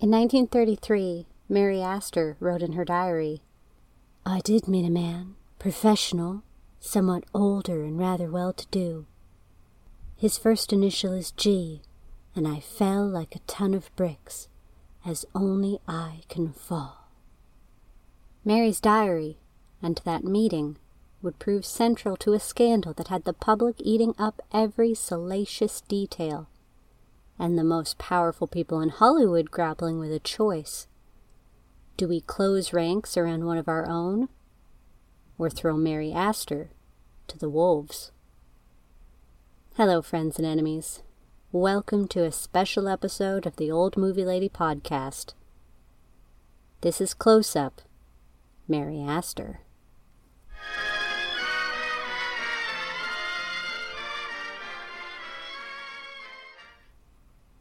In 1933, Mary Astor wrote in her diary I did meet a man, professional, somewhat older and rather well to do. His first initial is G, and I fell like a ton of bricks, as only I can fall. Mary's diary and that meeting would prove central to a scandal that had the public eating up every salacious detail, and the most powerful people in Hollywood grappling with a choice. Do we close ranks around one of our own, or throw Mary Astor to the wolves? Hello, friends and enemies. Welcome to a special episode of the Old Movie Lady podcast. This is Close Up, Mary Astor.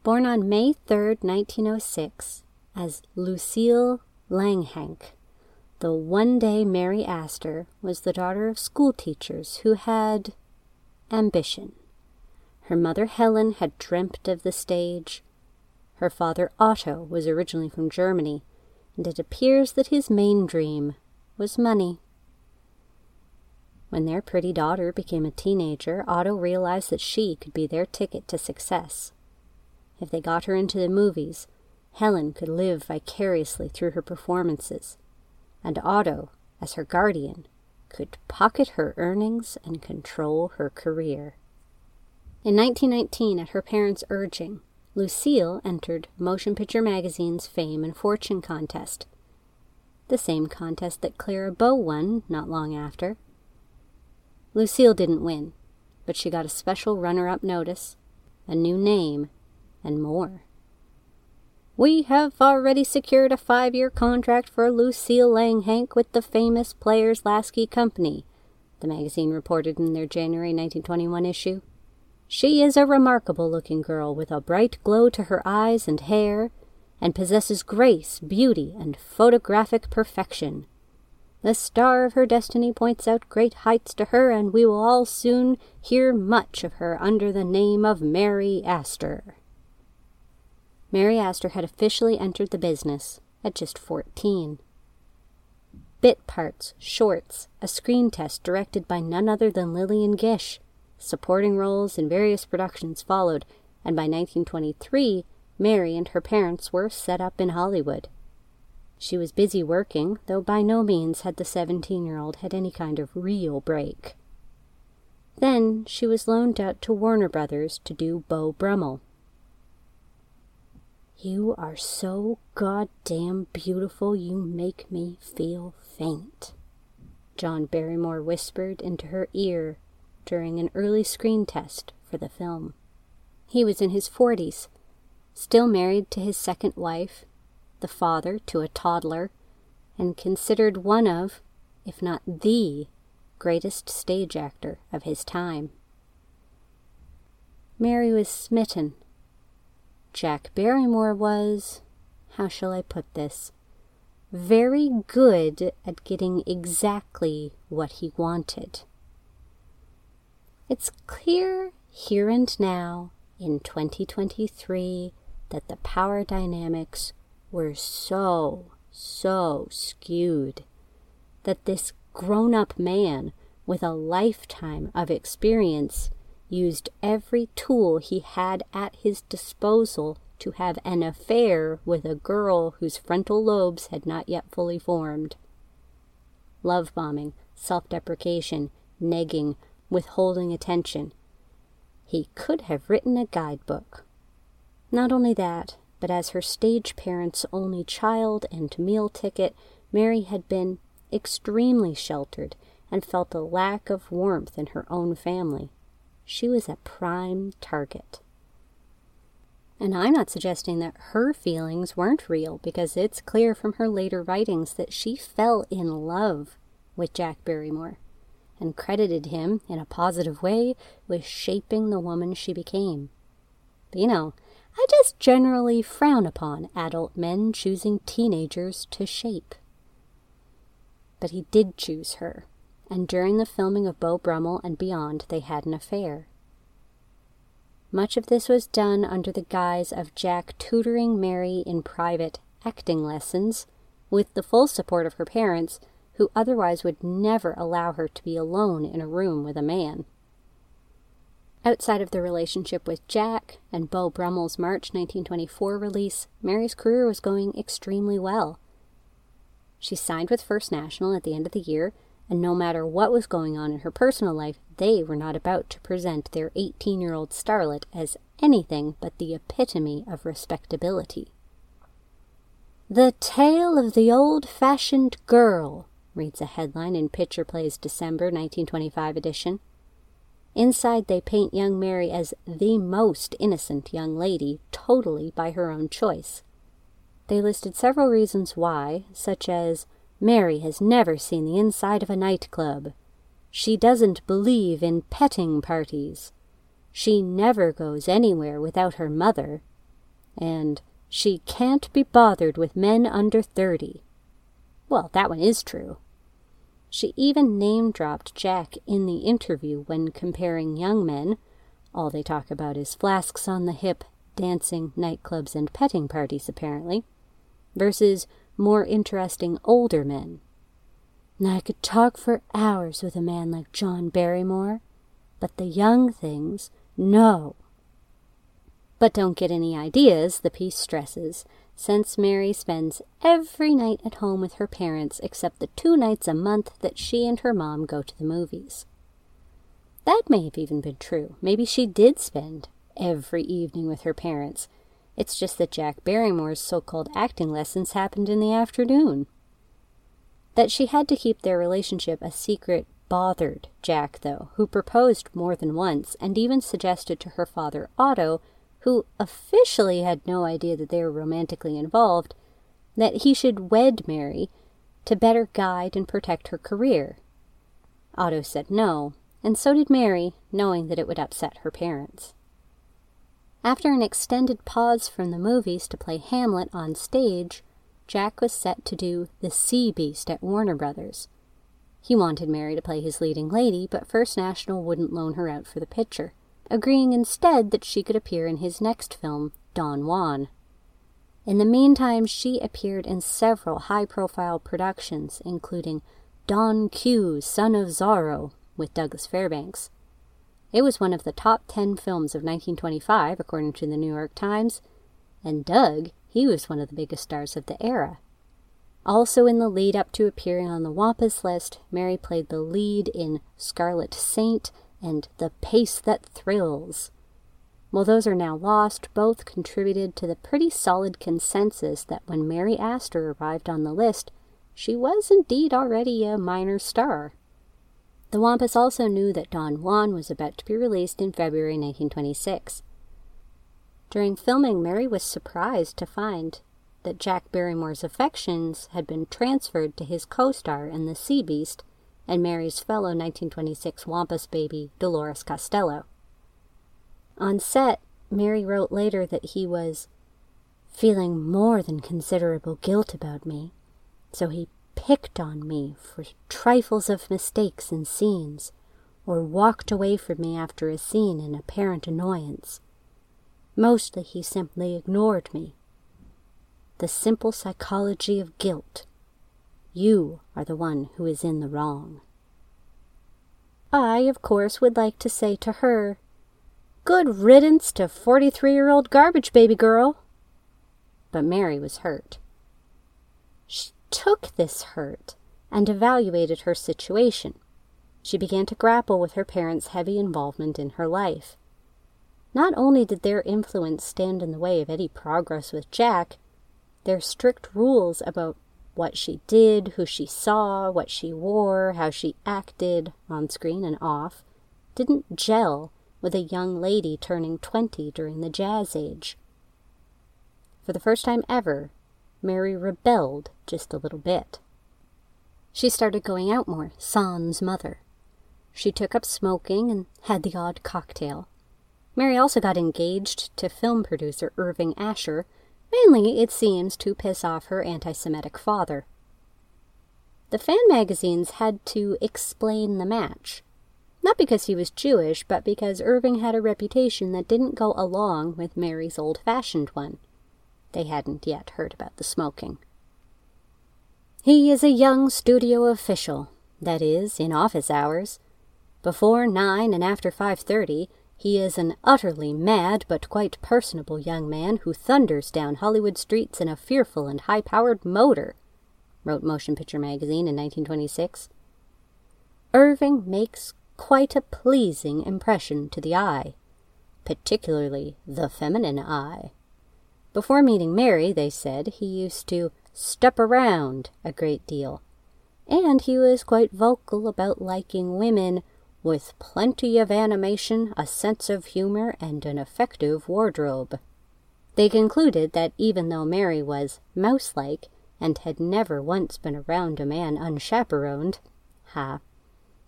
Born on May 3, 1906, as Lucille Langhanke, the one day Mary Astor was the daughter of school teachers who had ambition. Her mother Helen had dreamt of the stage. Her father Otto was originally from Germany, and it appears that his main dream was money. When their pretty daughter became a teenager, Otto realized that she could be their ticket to success. If they got her into the movies, Helen could live vicariously through her performances, and Otto, as her guardian, could pocket her earnings and control her career. In 1919, at her parents' urging, Lucille entered Motion Picture Magazine's Fame and Fortune contest, the same contest that Clara Bow won not long after. Lucille didn't win, but she got a special runner up notice, a new name, and more. We have already secured a five year contract for Lucille Langhanke with the famous Players Lasky Company, the magazine reported in their January 1921 issue. She is a remarkable looking girl with a bright glow to her eyes and hair, and possesses grace, beauty, and photographic perfection. The star of her destiny points out great heights to her, and we will all soon hear much of her under the name of Mary Astor. Mary Astor had officially entered the business at just 14. Bit parts, shorts, a screen test directed by none other than Lillian Gish, supporting roles in various productions followed, and by 1923, Mary and her parents were set up in Hollywood. She was busy working, though by no means had the 17 year old had any kind of real break. Then she was loaned out to Warner Brothers to do Beau Brummell. You are so goddamn beautiful you make me feel faint, John Barrymore whispered into her ear during an early screen test for the film. He was in his forties, still married to his second wife, the father to a toddler, and considered one of, if not the, greatest stage actor of his time. Mary was smitten Jack Barrymore was, how shall I put this, very good at getting exactly what he wanted. It's clear here and now in 2023 that the power dynamics were so, so skewed that this grown up man with a lifetime of experience used every tool he had at his disposal to have an affair with a girl whose frontal lobes had not yet fully formed. Love bombing, self deprecation, negging, withholding attention. He could have written a guidebook. Not only that, but as her stage parents' only child and meal ticket, Mary had been extremely sheltered and felt a lack of warmth in her own family she was a prime target. And I'm not suggesting that her feelings weren't real, because it's clear from her later writings that she fell in love with Jack Barrymore and credited him, in a positive way, with shaping the woman she became. But you know, I just generally frown upon adult men choosing teenagers to shape. But he did choose her, and during the filming of Beau Brummel and beyond, they had an affair. much of this was done under the guise of Jack tutoring Mary in private acting lessons with the full support of her parents, who otherwise would never allow her to be alone in a room with a man. Outside of the relationship with Jack and Beau Brummel's March 1924 release, Mary's career was going extremely well. She signed with First National at the end of the year, and no matter what was going on in her personal life, they were not about to present their 18 year old starlet as anything but the epitome of respectability. The Tale of the Old Fashioned Girl, reads a headline in Picture Play's December 1925 edition. Inside, they paint young Mary as the most innocent young lady, totally by her own choice. They listed several reasons why, such as Mary has never seen the inside of a nightclub. She doesn't believe in petting parties. She never goes anywhere without her mother. And she can't be bothered with men under thirty. Well, that one is true. She even name dropped Jack in the interview when comparing young men, all they talk about is flasks on the hip, dancing, nightclubs, and petting parties, apparently, versus more interesting older men. Now, I could talk for hours with a man like John Barrymore, but the young things, no. But don't get any ideas, the piece stresses, since Mary spends every night at home with her parents except the two nights a month that she and her mom go to the movies. That may have even been true. Maybe she did spend every evening with her parents. It's just that Jack Barrymore's so called acting lessons happened in the afternoon. That she had to keep their relationship a secret bothered Jack, though, who proposed more than once and even suggested to her father Otto who officially had no idea that they were romantically involved, that he should wed Mary to better guide and protect her career. Otto said no, and so did Mary, knowing that it would upset her parents. After an extended pause from the movies to play Hamlet on stage, Jack was set to do The Sea Beast at Warner Brothers. He wanted Mary to play his leading lady, but First National wouldn't loan her out for the picture agreeing instead that she could appear in his next film, Don Juan. In the meantime, she appeared in several high profile productions, including Don Q, Son of Zorro, with Douglas Fairbanks. It was one of the top 10 films of 1925, according to the New York Times, and Doug, he was one of the biggest stars of the era. Also, in the lead up to appearing on the Wampas list, Mary played the lead in Scarlet Saint and The Pace That Thrills. While those are now lost, both contributed to the pretty solid consensus that when Mary Astor arrived on the list, she was indeed already a minor star. The Wampas also knew that Don Juan was about to be released in February 1926. During filming, Mary was surprised to find that Jack Barrymore's affections had been transferred to his co star in The Sea Beast, and Mary's fellow 1926 Wampas baby, Dolores Costello. On set, Mary wrote later that he was feeling more than considerable guilt about me, so he picked on me for trifles of mistakes in scenes, or walked away from me after a scene in apparent annoyance. Mostly he simply ignored me. The simple psychology of guilt you are the one who is in the wrong. I, of course, would like to say to her, Good riddance to 43 year old garbage baby girl. But Mary was hurt. Took this hurt and evaluated her situation. She began to grapple with her parents' heavy involvement in her life. Not only did their influence stand in the way of any progress with Jack, their strict rules about what she did, who she saw, what she wore, how she acted, on screen and off, didn't gel with a young lady turning 20 during the jazz age. For the first time ever, Mary rebelled just a little bit. She started going out more, sans mother. She took up smoking and had the odd cocktail. Mary also got engaged to film producer Irving Asher, Mainly, it seems, to piss off her anti Semitic father. The fan magazines had to explain the match. Not because he was Jewish, but because Irving had a reputation that didn't go along with Mary's old fashioned one. They hadn't yet heard about the smoking. He is a young studio official, that is, in office hours. Before nine and after five thirty, he is an utterly mad but quite personable young man who thunders down Hollywood streets in a fearful and high powered motor, wrote Motion Picture Magazine in 1926. Irving makes quite a pleasing impression to the eye, particularly the feminine eye. Before meeting Mary, they said, he used to step around a great deal, and he was quite vocal about liking women with plenty of animation, a sense of humor, and an effective wardrobe. They concluded that even though Mary was mouse like and had never once been around a man unchaperoned, ha,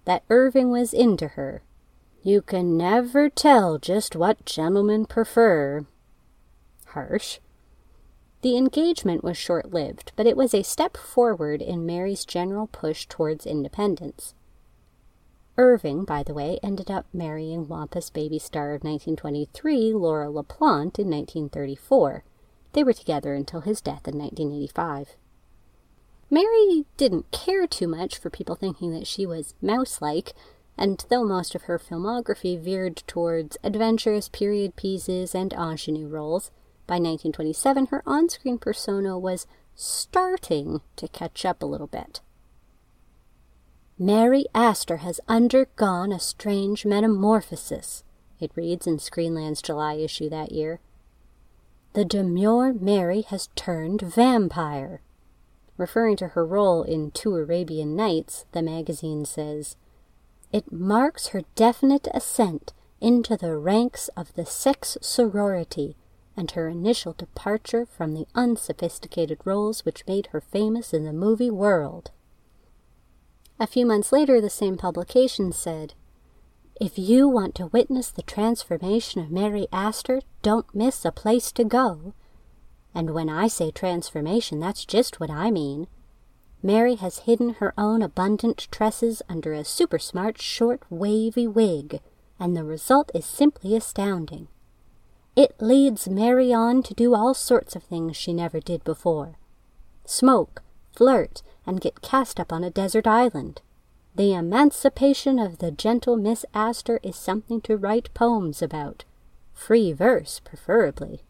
that Irving was into her. You can never tell just what gentlemen prefer. Harsh. The engagement was short lived, but it was a step forward in Mary's general push towards independence. Irving, by the way, ended up marrying Wampas baby star of 1923, Laura LaPlante, in 1934. They were together until his death in 1985. Mary didn't care too much for people thinking that she was mouse like, and though most of her filmography veered towards adventurous period pieces and ingenue roles, by 1927 her on screen persona was starting to catch up a little bit. Mary Astor has undergone a strange metamorphosis, it reads in Screenland's July issue that year. The demure Mary has turned vampire. Referring to her role in Two Arabian Knights, the magazine says, It marks her definite ascent into the ranks of the sex sorority and her initial departure from the unsophisticated roles which made her famous in the movie world. A few months later, the same publication said, If you want to witness the transformation of Mary Astor, don't miss a place to go. And when I say transformation, that's just what I mean. Mary has hidden her own abundant tresses under a super smart, short, wavy wig, and the result is simply astounding. It leads Mary on to do all sorts of things she never did before smoke, flirt, and get cast up on a desert island. The emancipation of the gentle Miss Astor is something to write poems about. Free verse, preferably.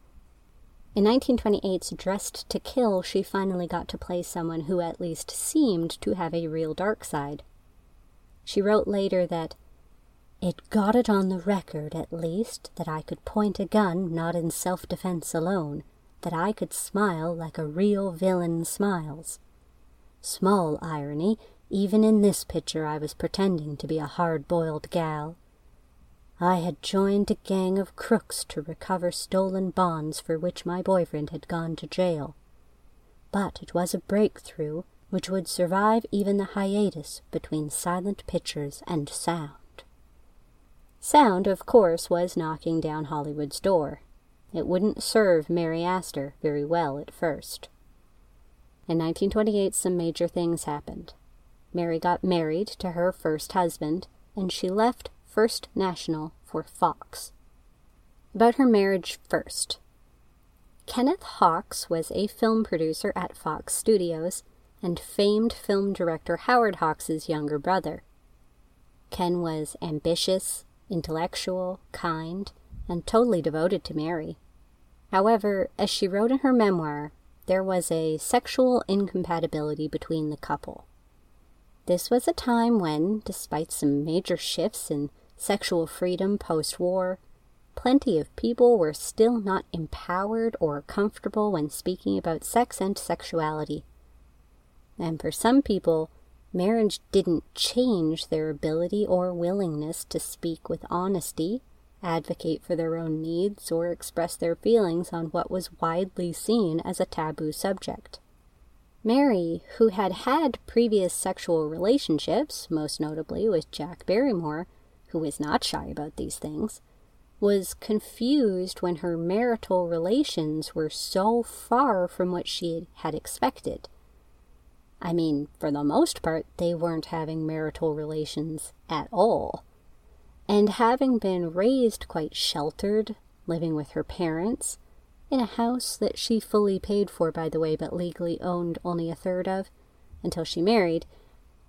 In 1928's Dressed to Kill, she finally got to play someone who at least seemed to have a real dark side. She wrote later that it got it on the record, at least, that I could point a gun not in self defense alone, that I could smile like a real villain smiles. Small irony, even in this picture I was pretending to be a hard boiled gal. I had joined a gang of crooks to recover stolen bonds for which my boyfriend had gone to jail. But it was a breakthrough which would survive even the hiatus between silent pictures and sound. Sound, of course, was knocking down Hollywood's door. It wouldn't serve Mary Astor very well at first. In 1928, some major things happened. Mary got married to her first husband, and she left First National for Fox. About her marriage first. Kenneth Hawks was a film producer at Fox Studios and famed film director Howard Hawks's younger brother. Ken was ambitious, intellectual, kind, and totally devoted to Mary. However, as she wrote in her memoir, there was a sexual incompatibility between the couple. This was a time when, despite some major shifts in sexual freedom post war, plenty of people were still not empowered or comfortable when speaking about sex and sexuality. And for some people, marriage didn't change their ability or willingness to speak with honesty, advocate for their own needs, or express their feelings on what was widely seen as a taboo subject. Mary, who had had previous sexual relationships, most notably with Jack Barrymore, who was not shy about these things, was confused when her marital relations were so far from what she had expected. I mean, for the most part, they weren't having marital relations at all. And having been raised quite sheltered, living with her parents, in a house that she fully paid for, by the way, but legally owned only a third of, until she married,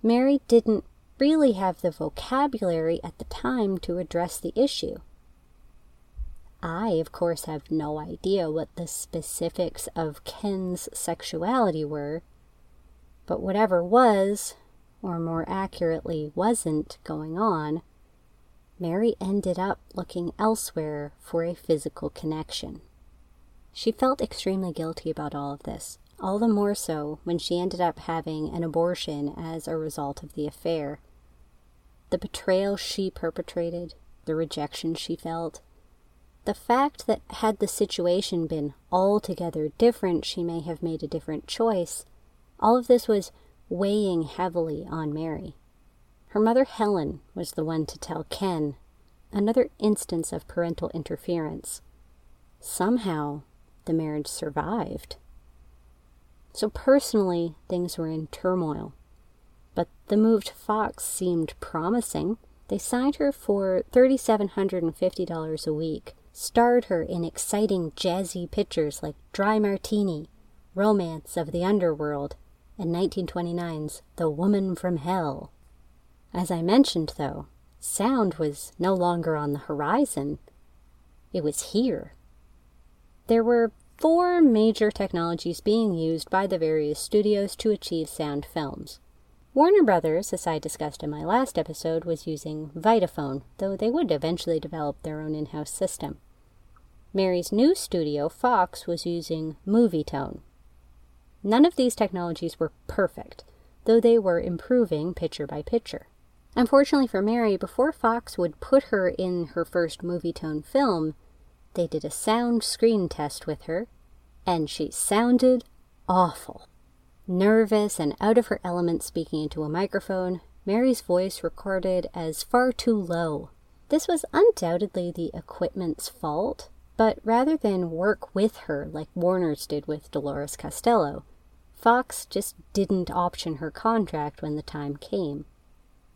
Mary didn't really have the vocabulary at the time to address the issue. I, of course, have no idea what the specifics of Ken's sexuality were, but whatever was, or more accurately wasn't, going on, Mary ended up looking elsewhere for a physical connection. She felt extremely guilty about all of this, all the more so when she ended up having an abortion as a result of the affair. The betrayal she perpetrated, the rejection she felt, the fact that had the situation been altogether different, she may have made a different choice, all of this was weighing heavily on Mary. Her mother Helen was the one to tell Ken, another instance of parental interference. Somehow, the marriage survived. So personally, things were in turmoil. But the move to Fox seemed promising. They signed her for $3,750 a week, starred her in exciting jazzy pictures like Dry Martini, Romance of the Underworld, and 1929's The Woman from Hell. As I mentioned, though, sound was no longer on the horizon. It was here. There were four major technologies being used by the various studios to achieve sound films. Warner Brothers, as I discussed in my last episode, was using Vitaphone, though they would eventually develop their own in house system. Mary's new studio, Fox, was using Movietone. None of these technologies were perfect, though they were improving picture by picture. Unfortunately for Mary, before Fox would put her in her first Movietone film, they did a sound screen test with her, and she sounded awful. Nervous and out of her element speaking into a microphone, Mary's voice recorded as far too low. This was undoubtedly the equipment's fault, but rather than work with her like Warner's did with Dolores Costello, Fox just didn't option her contract when the time came.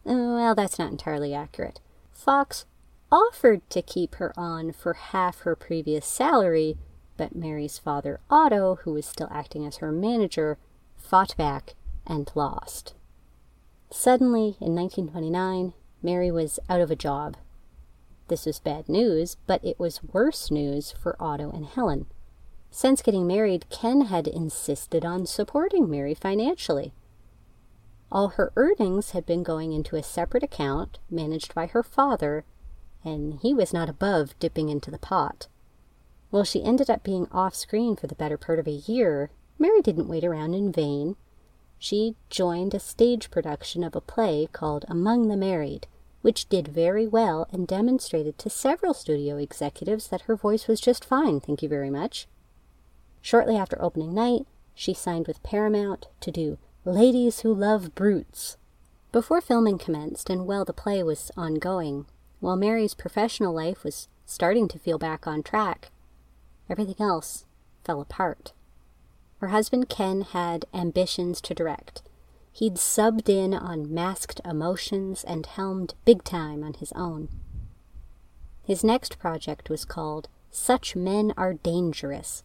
Oh, well, that's not entirely accurate. Fox offered to keep her on for half her previous salary, but Mary's father, Otto, who was still acting as her manager, fought back and lost. Suddenly, in 1929, Mary was out of a job. This was bad news, but it was worse news for Otto and Helen. Since getting married, Ken had insisted on supporting Mary financially. All her earnings had been going into a separate account managed by her father and he was not above dipping into the pot. While she ended up being off screen for the better part of a year, Mary didn't wait around in vain. She joined a stage production of a play called Among the Married, which did very well and demonstrated to several studio executives that her voice was just fine, thank you very much. Shortly after opening night, she signed with Paramount to do Ladies Who Love Brutes. Before filming commenced and while the play was ongoing, while Mary's professional life was starting to feel back on track, everything else fell apart. Her husband Ken had ambitions to direct. He'd subbed in on masked emotions and helmed big time on his own. His next project was called Such Men Are Dangerous,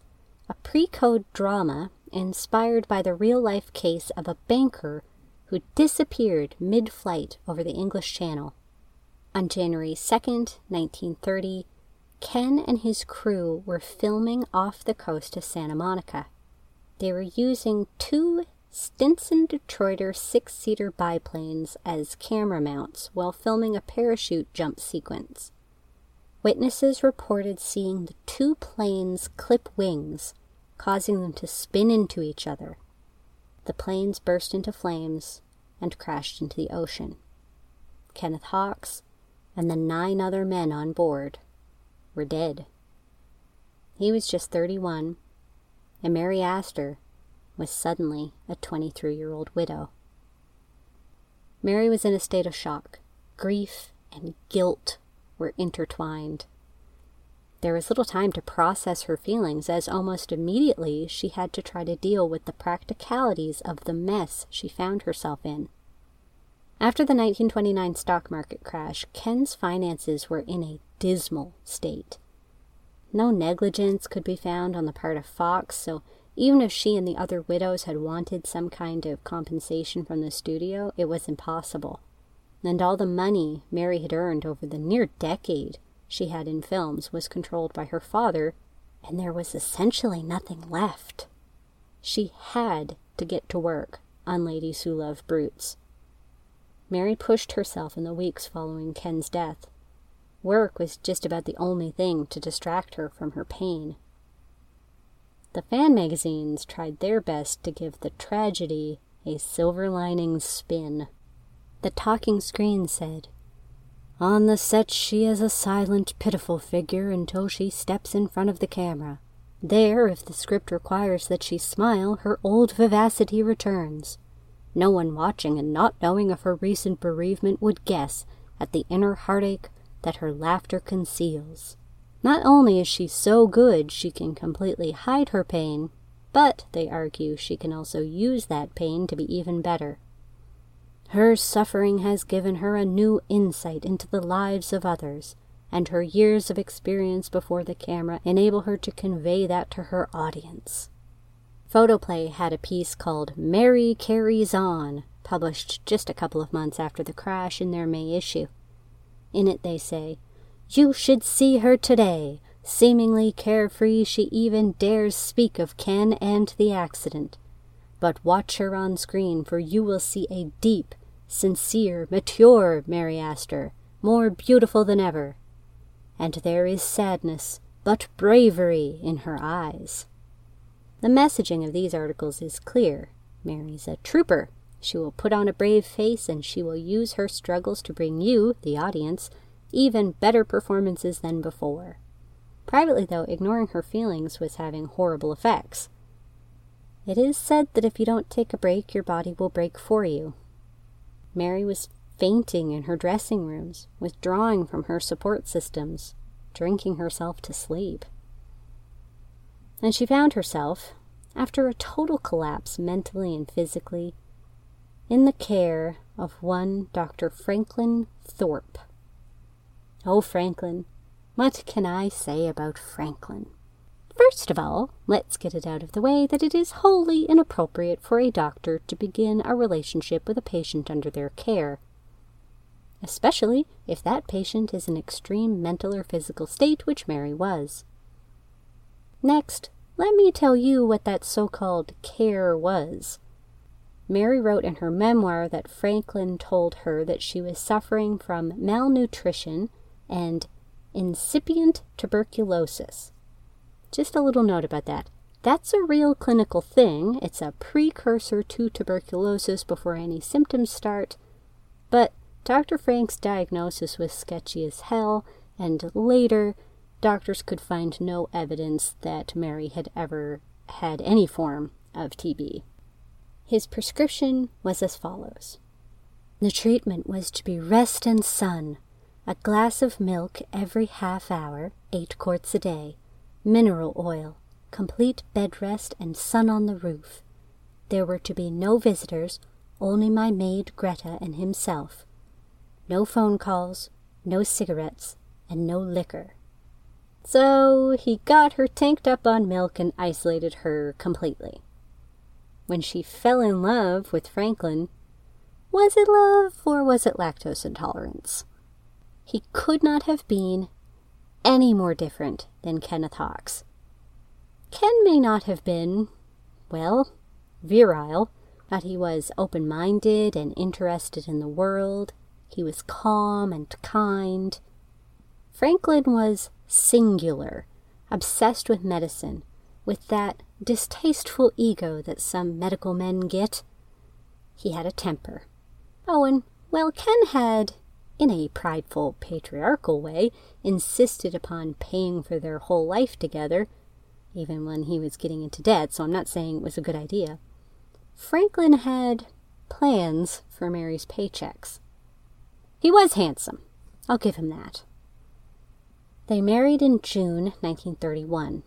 a pre code drama inspired by the real life case of a banker who disappeared mid flight over the English Channel. On January 2nd, 1930, Ken and his crew were filming off the coast of Santa Monica. They were using two Stinson Detroiter six seater biplanes as camera mounts while filming a parachute jump sequence. Witnesses reported seeing the two planes clip wings, causing them to spin into each other. The planes burst into flames and crashed into the ocean. Kenneth Hawks, and the nine other men on board were dead. He was just 31, and Mary Astor was suddenly a 23 year old widow. Mary was in a state of shock. Grief and guilt were intertwined. There was little time to process her feelings, as almost immediately she had to try to deal with the practicalities of the mess she found herself in. After the 1929 stock market crash, Ken's finances were in a dismal state. No negligence could be found on the part of Fox, so even if she and the other widows had wanted some kind of compensation from the studio, it was impossible. And all the money Mary had earned over the near decade she had in films was controlled by her father, and there was essentially nothing left. She had to get to work on Ladies Who Love Brutes. Mary pushed herself in the weeks following Ken's death. Work was just about the only thing to distract her from her pain. The fan magazines tried their best to give the tragedy a silver lining spin. The talking screen said, On the set, she is a silent, pitiful figure until she steps in front of the camera. There, if the script requires that she smile, her old vivacity returns. No one watching and not knowing of her recent bereavement would guess at the inner heartache that her laughter conceals. Not only is she so good she can completely hide her pain, but, they argue, she can also use that pain to be even better. Her suffering has given her a new insight into the lives of others, and her years of experience before the camera enable her to convey that to her audience. Photoplay had a piece called Mary Carries On, published just a couple of months after the crash in their May issue. In it, they say, you should see her today. Seemingly carefree, she even dares speak of Ken and the accident. But watch her on screen, for you will see a deep, sincere, mature Mary Astor, more beautiful than ever. And there is sadness, but bravery in her eyes. The messaging of these articles is clear. Mary's a trooper. She will put on a brave face and she will use her struggles to bring you, the audience, even better performances than before. Privately, though, ignoring her feelings was having horrible effects. It is said that if you don't take a break, your body will break for you. Mary was fainting in her dressing rooms, withdrawing from her support systems, drinking herself to sleep. And she found herself, after a total collapse mentally and physically, in the care of one Dr. Franklin Thorpe. Oh, Franklin. What can I say about Franklin? First of all, let's get it out of the way that it is wholly inappropriate for a doctor to begin a relationship with a patient under their care, especially if that patient is in extreme mental or physical state, which Mary was. Next, let me tell you what that so called care was. Mary wrote in her memoir that Franklin told her that she was suffering from malnutrition and incipient tuberculosis. Just a little note about that. That's a real clinical thing. It's a precursor to tuberculosis before any symptoms start. But Dr. Frank's diagnosis was sketchy as hell, and later, doctors could find no evidence that Mary had ever had any form of TB. His prescription was as follows The treatment was to be rest and sun, a glass of milk every half hour, eight quarts a day, mineral oil, complete bed rest, and sun on the roof. There were to be no visitors, only my maid Greta and himself. No phone calls, no cigarettes, and no liquor. So he got her tanked up on milk and isolated her completely. When she fell in love with Franklin, was it love or was it lactose intolerance? He could not have been any more different than Kenneth Hawks. Ken may not have been, well, virile, but he was open minded and interested in the world. He was calm and kind. Franklin was singular, obsessed with medicine, with that distasteful ego that some medical men get. He had a temper. Oh, and well, Ken had in a prideful, patriarchal way, insisted upon paying for their whole life together, even when he was getting into debt, so I'm not saying it was a good idea. Franklin had plans for Mary's paychecks. He was handsome. I'll give him that. They married in June 1931.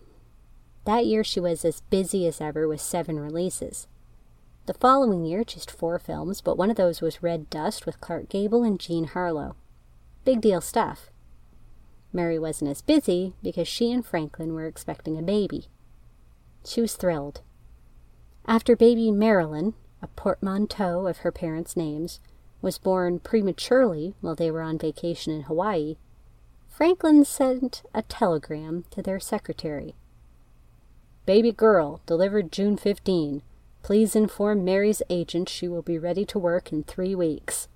That year she was as busy as ever with seven releases. The following year, just four films, but one of those was Red Dust with Clark Gable and Jean Harlow. Big deal stuff. Mary wasn't as busy because she and Franklin were expecting a baby. She was thrilled. After baby Marilyn, a portmanteau of her parents' names, was born prematurely while they were on vacation in Hawaii, Franklin sent a telegram to their secretary. Baby girl, delivered June 15. Please inform Mary's agent she will be ready to work in three weeks.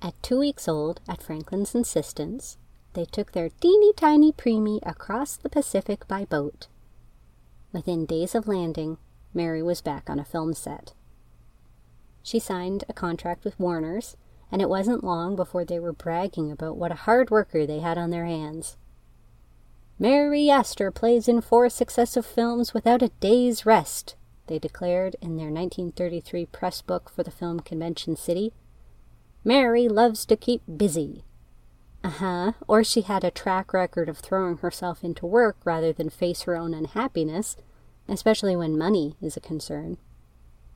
At two weeks old, at Franklin's insistence, they took their teeny tiny preemie across the Pacific by boat. Within days of landing, Mary was back on a film set. She signed a contract with Warner's, and it wasn't long before they were bragging about what a hard worker they had on their hands. Mary Astor plays in four successive films without a day's rest, they declared in their 1933 press book for the film Convention City Mary loves to keep busy. Uh huh. Or she had a track record of throwing herself into work rather than face her own unhappiness, especially when money is a concern.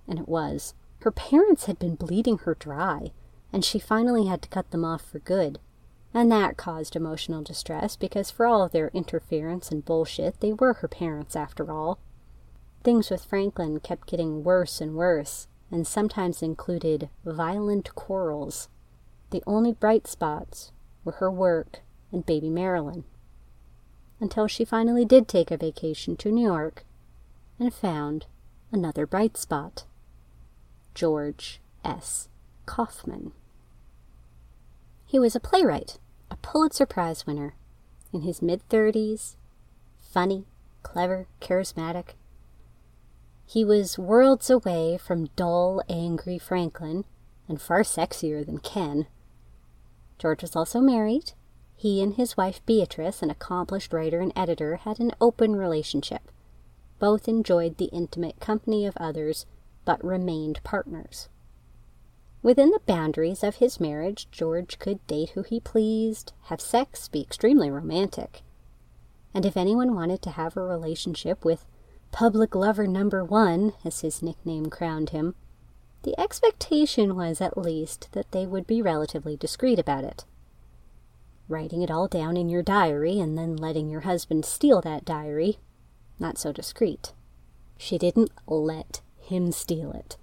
And it was. Her parents had been bleeding her dry, and she finally had to cut them off for good. And that caused emotional distress because, for all their interference and bullshit, they were her parents after all. Things with Franklin kept getting worse and worse, and sometimes included violent quarrels. The only bright spots were her work and baby Marilyn. Until she finally did take a vacation to New York and found another bright spot George S. Kaufman. He was a playwright, a Pulitzer Prize winner, in his mid 30s, funny, clever, charismatic, he was worlds away from dull, angry Franklin, and far sexier than Ken. George was also married. He and his wife Beatrice, an accomplished writer and editor, had an open relationship. Both enjoyed the intimate company of others, but remained partners. Within the boundaries of his marriage, George could date who he pleased, have sex, be extremely romantic. And if anyone wanted to have a relationship with public lover number one, as his nickname crowned him, the expectation was at least that they would be relatively discreet about it. Writing it all down in your diary and then letting your husband steal that diary, not so discreet. She didn't let him steal it.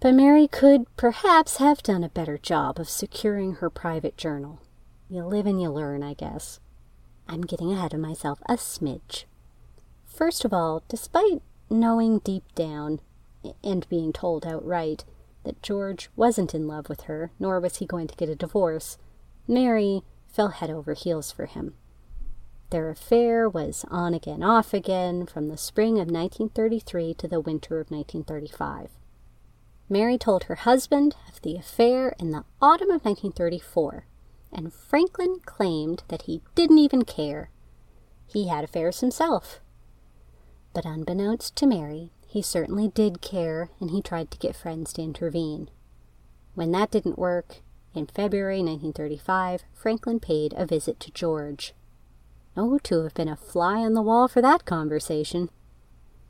But Mary could perhaps have done a better job of securing her private journal. You live and you learn, I guess. I'm getting ahead of myself a smidge. First of all, despite knowing deep down, and being told outright, that George wasn't in love with her, nor was he going to get a divorce, Mary fell head over heels for him. Their affair was on again, off again, from the spring of 1933 to the winter of 1935. Mary told her husband of the affair in the autumn of 1934, and Franklin claimed that he didn't even care. He had affairs himself, but unbeknownst to Mary, he certainly did care, and he tried to get friends to intervene. When that didn't work, in February 1935, Franklin paid a visit to George. Oh, to have been a fly on the wall for that conversation.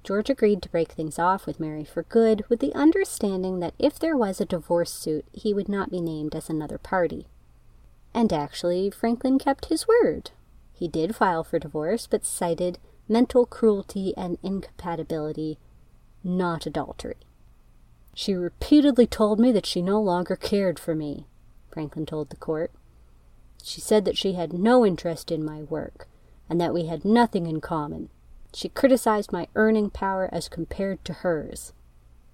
George agreed to break things off with Mary for good, with the understanding that if there was a divorce suit, he would not be named as another party. And actually, Franklin kept his word. He did file for divorce, but cited mental cruelty and incompatibility, not adultery. She repeatedly told me that she no longer cared for me, Franklin told the court. She said that she had no interest in my work, and that we had nothing in common. She criticized my earning power as compared to hers.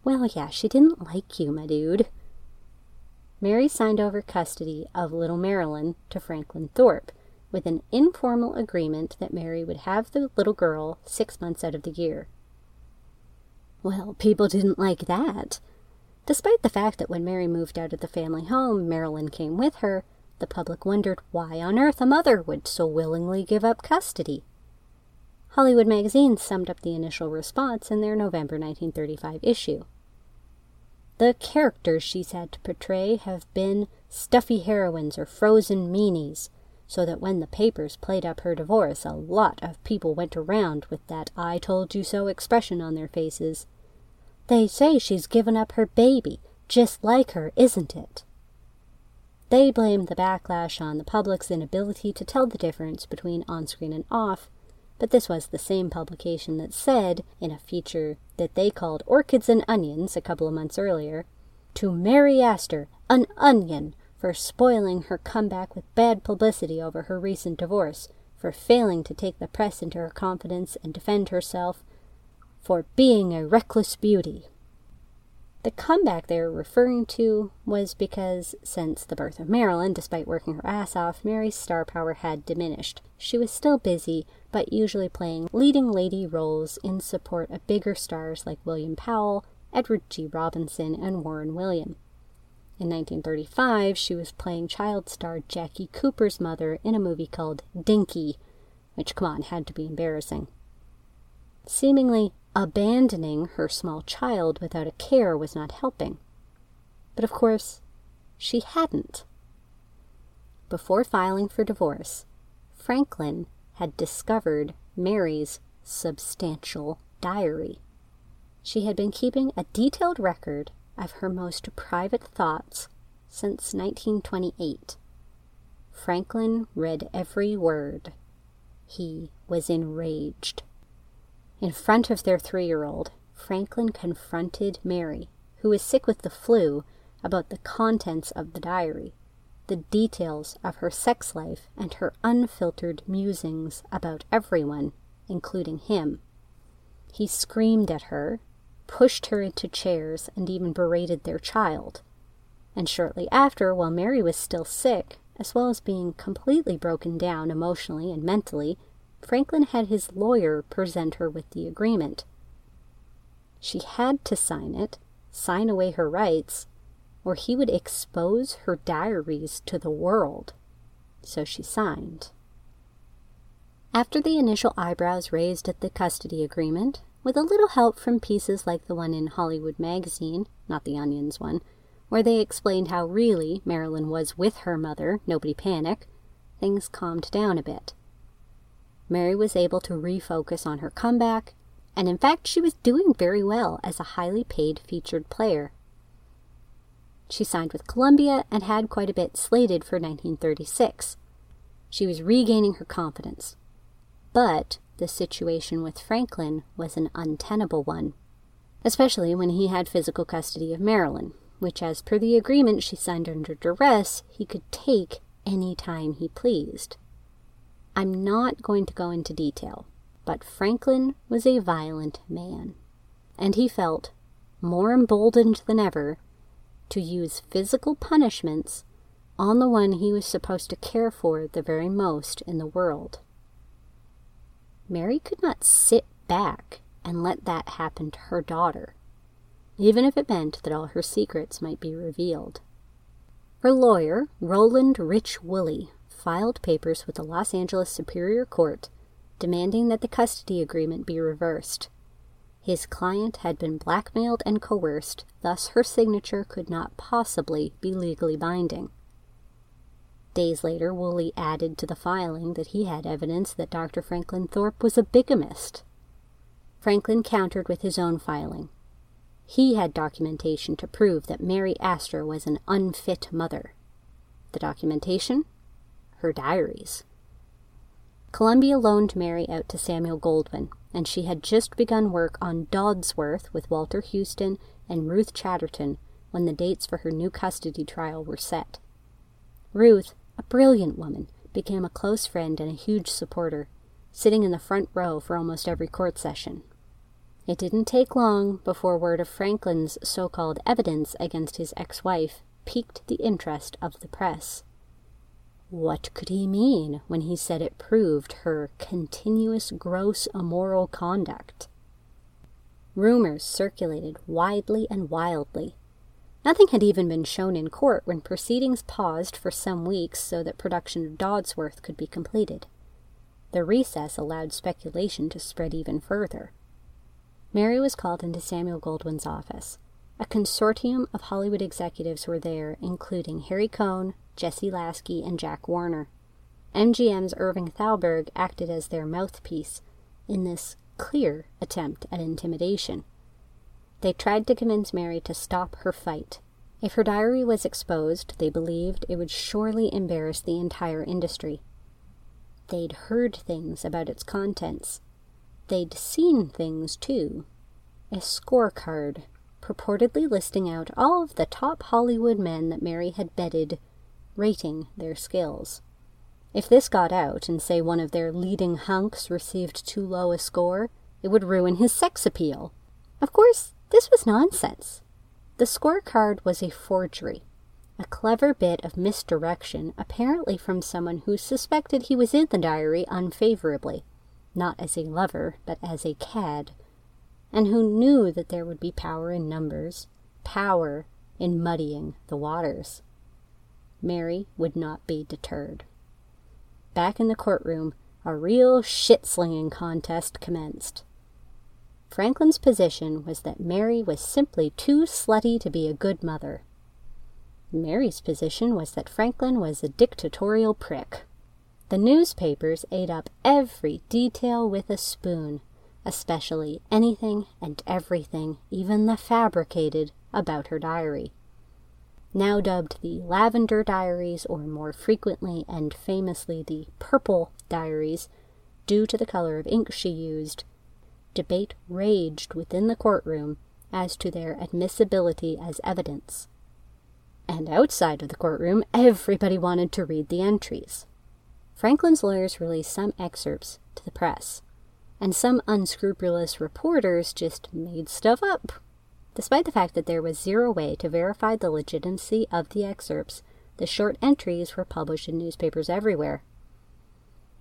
Well, yeah, she didn't like you, my dude. Mary signed over custody of little Marilyn to Franklin Thorpe, with an informal agreement that Mary would have the little girl six months out of the year. Well, people didn't like that. Despite the fact that when Mary moved out of the family home, Marilyn came with her, the public wondered why on earth a mother would so willingly give up custody. Hollywood magazine summed up the initial response in their November 1935 issue. The characters she's had to portray have been stuffy heroines or frozen meanies, so that when the papers played up her divorce, a lot of people went around with that I told you so expression on their faces. They say she's given up her baby, just like her, isn't it? They blamed the backlash on the public's inability to tell the difference between on screen and off, but this was the same publication that said, in a feature that they called Orchids and Onions a couple of months earlier, to Mary Astor, an onion, for spoiling her comeback with bad publicity over her recent divorce, for failing to take the press into her confidence and defend herself, for being a reckless beauty. The comeback they were referring to was because, since the birth of Marilyn, despite working her ass off, Mary's star power had diminished. She was still busy, but usually playing leading lady roles in support of bigger stars like William Powell, Edward G. Robinson, and Warren William. In 1935, she was playing child star Jackie Cooper's mother in a movie called Dinky, which, come on, had to be embarrassing. Seemingly abandoning her small child without a care was not helping. But of course, she hadn't. Before filing for divorce, Franklin had discovered Mary's substantial diary. She had been keeping a detailed record of her most private thoughts since 1928. Franklin read every word. He was enraged. In front of their three year old, Franklin confronted Mary, who was sick with the flu, about the contents of the diary, the details of her sex life, and her unfiltered musings about everyone, including him. He screamed at her, pushed her into chairs, and even berated their child. And shortly after, while Mary was still sick, as well as being completely broken down emotionally and mentally, Franklin had his lawyer present her with the agreement. She had to sign it, sign away her rights, or he would expose her diaries to the world. So she signed. After the initial eyebrows raised at the custody agreement, with a little help from pieces like the one in Hollywood Magazine, not the Onions one, where they explained how really Marilyn was with her mother, nobody panic, things calmed down a bit. Mary was able to refocus on her comeback, and in fact, she was doing very well as a highly paid featured player. She signed with Columbia and had quite a bit slated for 1936. She was regaining her confidence. But the situation with Franklin was an untenable one, especially when he had physical custody of Marilyn, which, as per the agreement she signed under duress, he could take any time he pleased. I'm not going to go into detail, but Franklin was a violent man, and he felt more emboldened than ever to use physical punishments on the one he was supposed to care for the very most in the world. Mary could not sit back and let that happen to her daughter, even if it meant that all her secrets might be revealed. Her lawyer, Roland Rich Woolley, filed papers with the Los Angeles Superior Court demanding that the custody agreement be reversed. His client had been blackmailed and coerced, thus, her signature could not possibly be legally binding. Days later, Woolley added to the filing that he had evidence that Dr. Franklin Thorpe was a bigamist. Franklin countered with his own filing. He had documentation to prove that Mary Astor was an unfit mother. The documentation her diaries. Columbia loaned Mary out to Samuel Goldwyn, and she had just begun work on Dodsworth with Walter Huston and Ruth Chatterton when the dates for her new custody trial were set. Ruth, a brilliant woman, became a close friend and a huge supporter, sitting in the front row for almost every court session. It didn't take long before word of Franklin's so called evidence against his ex wife piqued the interest of the press. What could he mean when he said it proved her continuous gross immoral conduct? Rumors circulated widely and wildly. Nothing had even been shown in court when proceedings paused for some weeks so that production of Dodsworth could be completed. The recess allowed speculation to spread even further. Mary was called into Samuel Goldwyn's office. A consortium of Hollywood executives were there, including Harry Cohn, Jesse Lasky, and Jack Warner. MGM's Irving Thalberg acted as their mouthpiece in this clear attempt at intimidation. They tried to convince Mary to stop her fight. If her diary was exposed, they believed it would surely embarrass the entire industry. They'd heard things about its contents. They'd seen things, too. A scorecard, purportedly listing out all of the top Hollywood men that Mary had bedded, rating their skills. If this got out and, say, one of their leading hunks received too low a score, it would ruin his sex appeal. Of course, this was nonsense. The scorecard was a forgery, a clever bit of misdirection, apparently from someone who suspected he was in the diary unfavorably, not as a lover, but as a cad, and who knew that there would be power in numbers, power in muddying the waters. Mary would not be deterred. Back in the courtroom, a real shit slinging contest commenced. Franklin's position was that Mary was simply too slutty to be a good mother. Mary's position was that Franklin was a dictatorial prick. The newspapers ate up every detail with a spoon, especially anything and everything, even the fabricated, about her diary. Now dubbed the Lavender Diaries, or more frequently and famously the Purple Diaries, due to the color of ink she used, debate raged within the courtroom as to their admissibility as evidence. And outside of the courtroom, everybody wanted to read the entries. Franklin's lawyers released some excerpts to the press, and some unscrupulous reporters just made stuff up. Despite the fact that there was zero way to verify the legitimacy of the excerpts, the short entries were published in newspapers everywhere.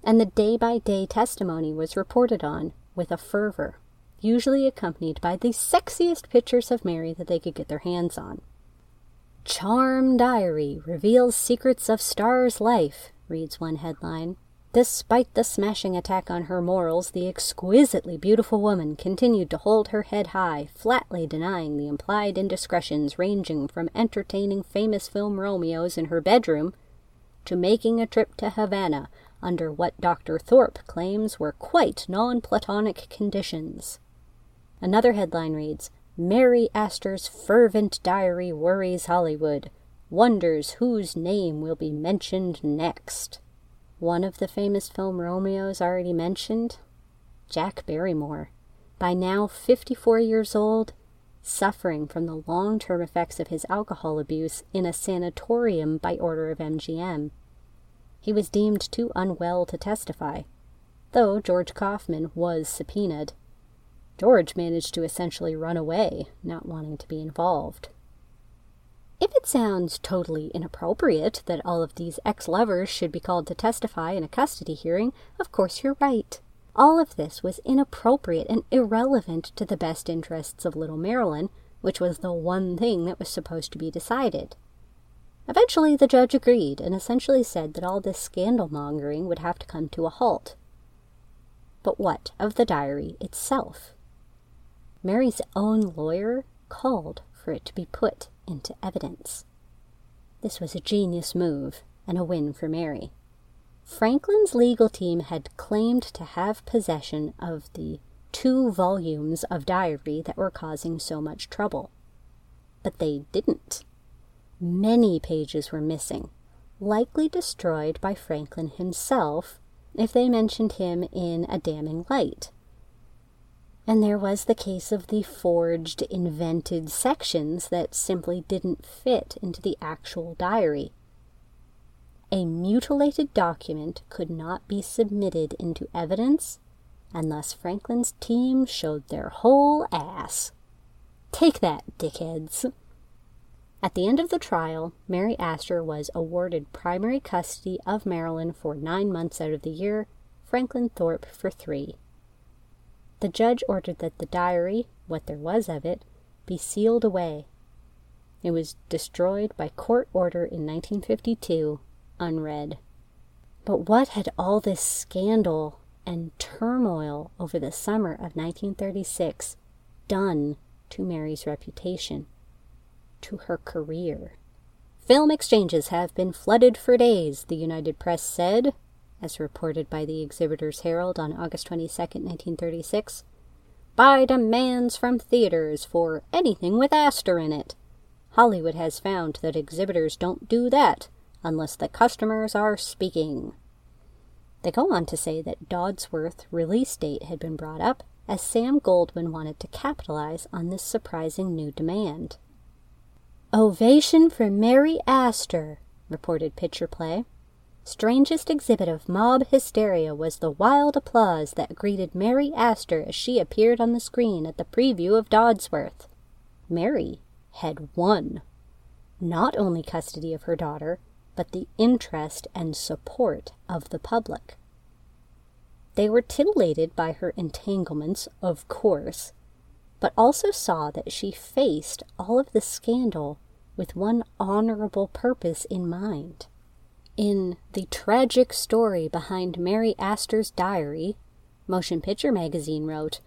And the day by day testimony was reported on with a fervor, usually accompanied by the sexiest pictures of Mary that they could get their hands on. Charm Diary reveals secrets of Star's life, reads one headline. Despite the smashing attack on her morals, the exquisitely beautiful woman continued to hold her head high, flatly denying the implied indiscretions ranging from entertaining famous film Romeos in her bedroom to making a trip to Havana under what Dr. Thorpe claims were quite non Platonic conditions. Another headline reads Mary Astor's fervent diary worries Hollywood, wonders whose name will be mentioned next. One of the famous film Romeos already mentioned? Jack Barrymore. By now 54 years old, suffering from the long term effects of his alcohol abuse in a sanatorium by order of MGM. He was deemed too unwell to testify, though George Kaufman was subpoenaed. George managed to essentially run away, not wanting to be involved. If it sounds totally inappropriate that all of these ex lovers should be called to testify in a custody hearing, of course you're right. All of this was inappropriate and irrelevant to the best interests of little Marilyn, which was the one thing that was supposed to be decided. Eventually, the judge agreed and essentially said that all this scandal mongering would have to come to a halt. But what of the diary itself? Mary's own lawyer called for it to be put into evidence. This was a genius move and a win for Mary. Franklin's legal team had claimed to have possession of the two volumes of diary that were causing so much trouble. But they didn't. Many pages were missing, likely destroyed by Franklin himself if they mentioned him in a damning light. And there was the case of the forged, invented sections that simply didn't fit into the actual diary. A mutilated document could not be submitted into evidence unless Franklin's team showed their whole ass. Take that, dickheads. At the end of the trial, Mary Astor was awarded primary custody of Marilyn for nine months out of the year, Franklin Thorpe for three. The judge ordered that the diary, what there was of it, be sealed away. It was destroyed by court order in 1952, unread. But what had all this scandal and turmoil over the summer of 1936 done to Mary's reputation? To her career. Film exchanges have been flooded for days, the United Press said, as reported by the Exhibitor's Herald on August 22, 1936. by demands from theaters for anything with Astor in it. Hollywood has found that exhibitors don't do that unless the customers are speaking. They go on to say that Dodsworth's release date had been brought up as Sam Goldwyn wanted to capitalize on this surprising new demand. Ovation for Mary Astor, reported Picture Play. Strangest exhibit of mob hysteria was the wild applause that greeted Mary Astor as she appeared on the screen at the preview of Dodsworth. Mary had won. Not only custody of her daughter, but the interest and support of the public. They were titillated by her entanglements, of course, but also saw that she faced all of the scandal with one honorable purpose in mind. In The Tragic Story Behind Mary Astor's Diary, Motion Picture Magazine wrote,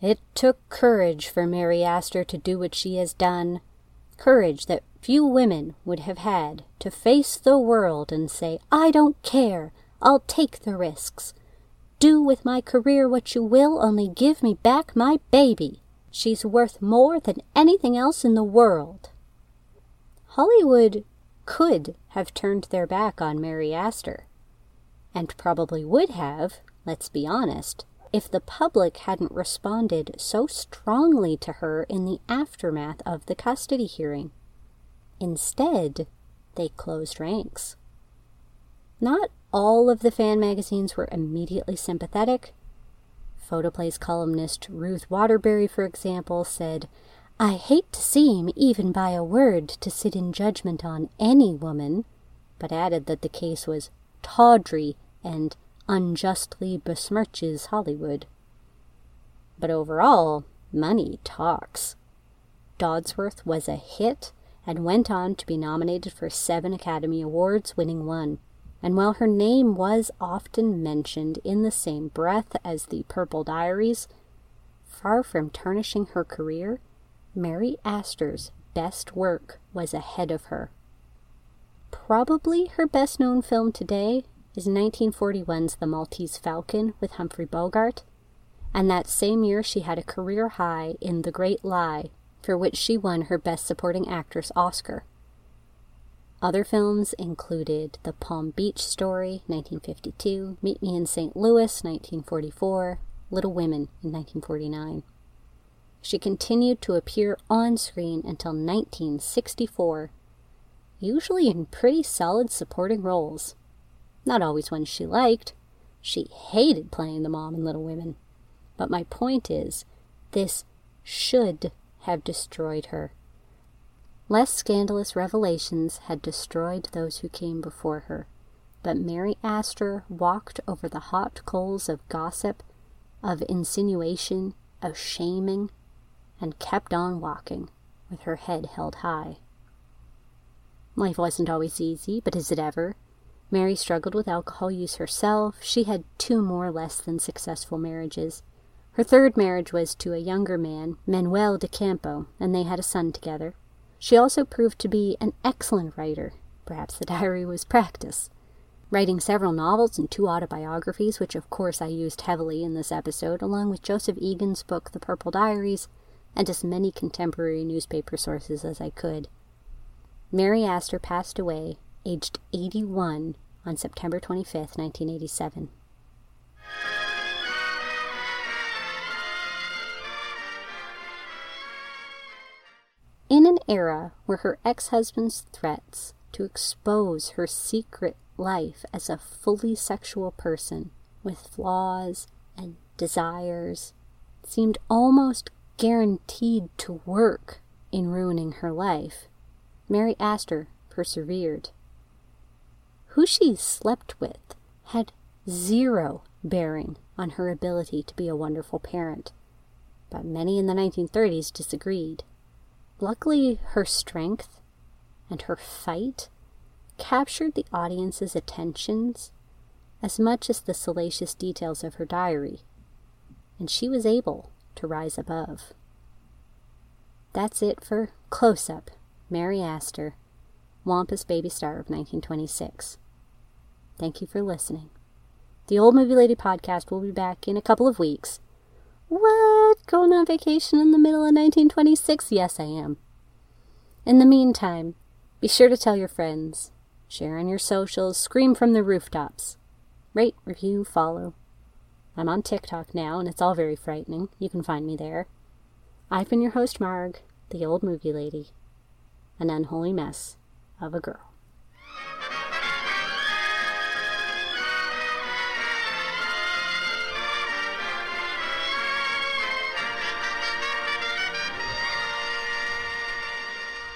It took courage for Mary Astor to do what she has done, courage that few women would have had to face the world and say, I don't care, I'll take the risks. Do with my career what you will, only give me back my baby. She's worth more than anything else in the world. Hollywood could have turned their back on Mary Astor, and probably would have, let's be honest, if the public hadn't responded so strongly to her in the aftermath of the custody hearing. Instead, they closed ranks. Not all of the fan magazines were immediately sympathetic. Photoplay's columnist Ruth Waterbury, for example, said, I hate to seem, even by a word, to sit in judgment on any woman, but added that the case was tawdry and unjustly besmirches Hollywood. But overall, money talks. Dodsworth was a hit and went on to be nominated for seven Academy Awards, winning one. And while her name was often mentioned in the same breath as the Purple Diaries, far from tarnishing her career, Mary Astor's best work was ahead of her. Probably her best known film today is 1941's The Maltese Falcon with Humphrey Bogart, and that same year she had a career high in The Great Lie, for which she won her Best Supporting Actress Oscar. Other films included The Palm Beach Story, 1952, Meet Me in St. Louis, 1944, Little Women in 1949. She continued to appear on screen until 1964, usually in pretty solid supporting roles. Not always ones she liked. She hated playing the mom in Little Women. But my point is, this should have destroyed her. Less scandalous revelations had destroyed those who came before her, but Mary Astor walked over the hot coals of gossip, of insinuation, of shaming, and kept on walking, with her head held high. Life wasn't always easy, but is it ever? Mary struggled with alcohol use herself. She had two more less than successful marriages. Her third marriage was to a younger man, Manuel de Campo, and they had a son together. She also proved to be an excellent writer. Perhaps the diary was practice. Writing several novels and two autobiographies, which of course I used heavily in this episode, along with Joseph Egan's book, The Purple Diaries, and as many contemporary newspaper sources as I could. Mary Astor passed away, aged 81, on September 25, 1987. In an era where her ex husband's threats to expose her secret life as a fully sexual person with flaws and desires seemed almost guaranteed to work in ruining her life, Mary Astor persevered. Who she slept with had zero bearing on her ability to be a wonderful parent, but many in the 1930s disagreed. Luckily, her strength and her fight captured the audience's attentions as much as the salacious details of her diary, and she was able to rise above. That's it for Close Up, Mary Astor, Wampas Baby Star of 1926. Thank you for listening. The Old Movie Lady podcast will be back in a couple of weeks. What? Going on vacation in the middle of 1926? Yes, I am. In the meantime, be sure to tell your friends. Share on your socials, scream from the rooftops. Rate, review, follow. I'm on TikTok now, and it's all very frightening. You can find me there. I've been your host, Marg, the old movie lady, an unholy mess of a girl.